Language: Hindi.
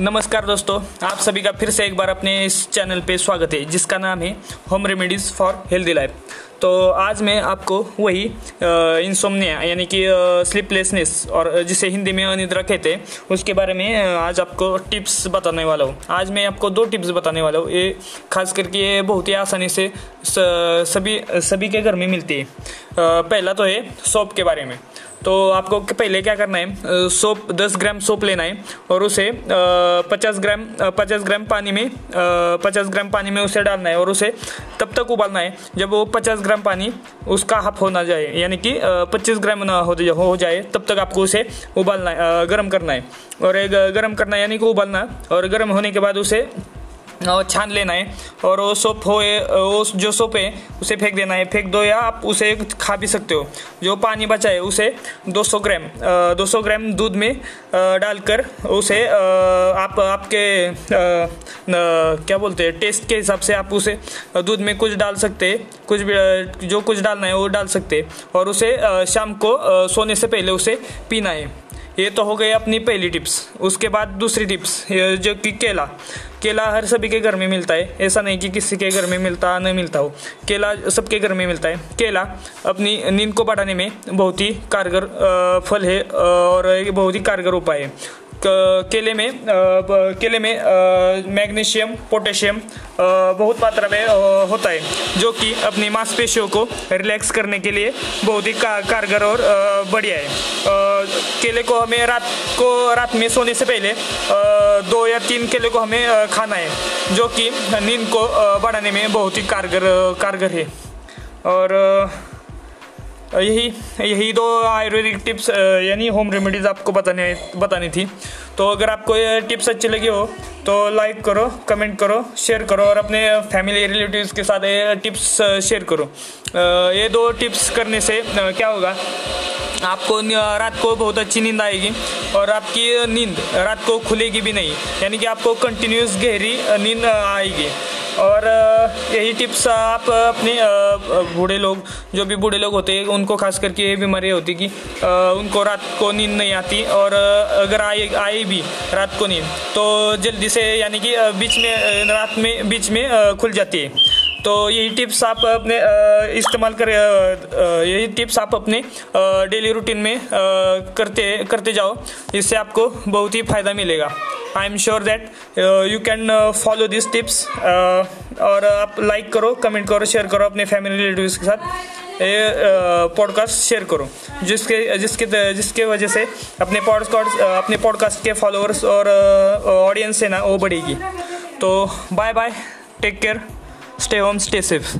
नमस्कार दोस्तों, आप सभी का फिर से एक बार अपने इस चैनल पे स्वागत है, जिसका नाम है home remedies for healthy life. तो आज मैं आपको वही इंसोमनिया यानी कि स्लीपलेसनेस और जिसे हिंदी में अनिद्रा कहते हैं, उसके बारे में आज आपको टिप्स बताने वाला हूँ। आज मैं आपको दो टिप्स बताने वाला हूँ। ये खास करके ये बहुत ही आसानी से सभी सभी के घर में मिलती है। पहला तो है सोप के बारे में। तो आपको पहले क्या करना है सोप दस ग्राम सोप लेना है और उसे पचास ग्राम पचास ग्राम पानी में पचास ग्राम पानी में उसे डालना है और उसे तब तक उबालना है जब वो पचास ग्राम पानी उसका हाफ़ होना जाए। यानी कि पच्चीस ग्राम हो, हो जाए तब तक आपको उसे उबालना गर्म करना है। और एक गर्म करना यानी कि उबालना और गर्म होने के बाद उसे छान लेना है। और वो सोप हो वो जो सोप है, उसे फेंक देना है। फेंक दो या आप उसे खा भी सकते हो। जो पानी बचा है, उसे 200 ग्राम 200 ग्राम दूध में डालकर उसे आप, आपके क्या बोलते हैं, टेस्ट के हिसाब से आप उसे दूध में कुछ डाल सकते हैं। कुछ भी जो कुछ डालना है, वो डाल सकते हैं। और उसे शाम को सोने से पहले उसे पीना है। ये तो हो गई अपनी पहली टिप्स। उसके बाद दूसरी टिप्स जो कि केला। केला हर सभी के घर में मिलता है। ऐसा नहीं कि किसी के घर में मिलता, नहीं मिलता हो। केला सबके घर में मिलता है। केला अपनी नींद को बढ़ाने में बहुत ही कारगर फल है और बहुत ही कारगर उपाय है। केले में केले में मैग्नीशियम, पोटेशियम बहुत मात्रा में होता है, जो कि अपनी मांसपेशियों को रिलैक्स करने के लिए बहुत ही कारगर और बढ़िया है। केले को हमें रात को, रात में सोने से पहले दो या तीन केले को हमें खाना है, जो कि नींद को बढ़ाने में बहुत ही कारगर कारगर है। और यही यही दो आयुर्वेदिक टिप्स यानी होम रेमेडीज़ आपको बताने, बतानी थी। तो अगर आपको ये टिप्स अच्छी लगी हो तो लाइक करो कमेंट करो शेयर करो और अपने फैमिली रिलेटिव्स के साथ ये टिप्स शेयर करो। ये दो टिप्स करने से क्या होगा? आपको रात को बहुत अच्छी नींद आएगी और आपकी नींद रात को खुलेगी भी नहीं। यानी कि आपको कंटिन्यूस गहरी नींद आएगी। और यही टिप्स आप अपने बूढ़े लोग, जो भी बूढ़े लोग होते हैं, उनको खास करके ये बीमारी होती कि उनको रात को नींद नहीं आती और अगर आए आए भी रात को नींद तो जल्दी से यानी कि बीच में रात में, बीच में खुल जाती है। तो यही टिप्स आप अपने इस्तेमाल कर यही टिप्स आप अपने डेली रूटीन में करते करते जाओ। इससे आपको बहुत ही फ़ायदा मिलेगा। I am sure that you can follow this tips और आप लाइक करो कमेंट करो शेयर करो अपने फैमिली रिलेटिव्स के साथ। ये पॉडकास्ट शेयर करो। जिसके जिसके जिसके वजह से अपने पॉडकास्ट अपने पॉडकास्ट के फॉलोअर्स और ऑडियंस है ना, वो बढ़ेगी। तो bye bye take care stay home, stay safe.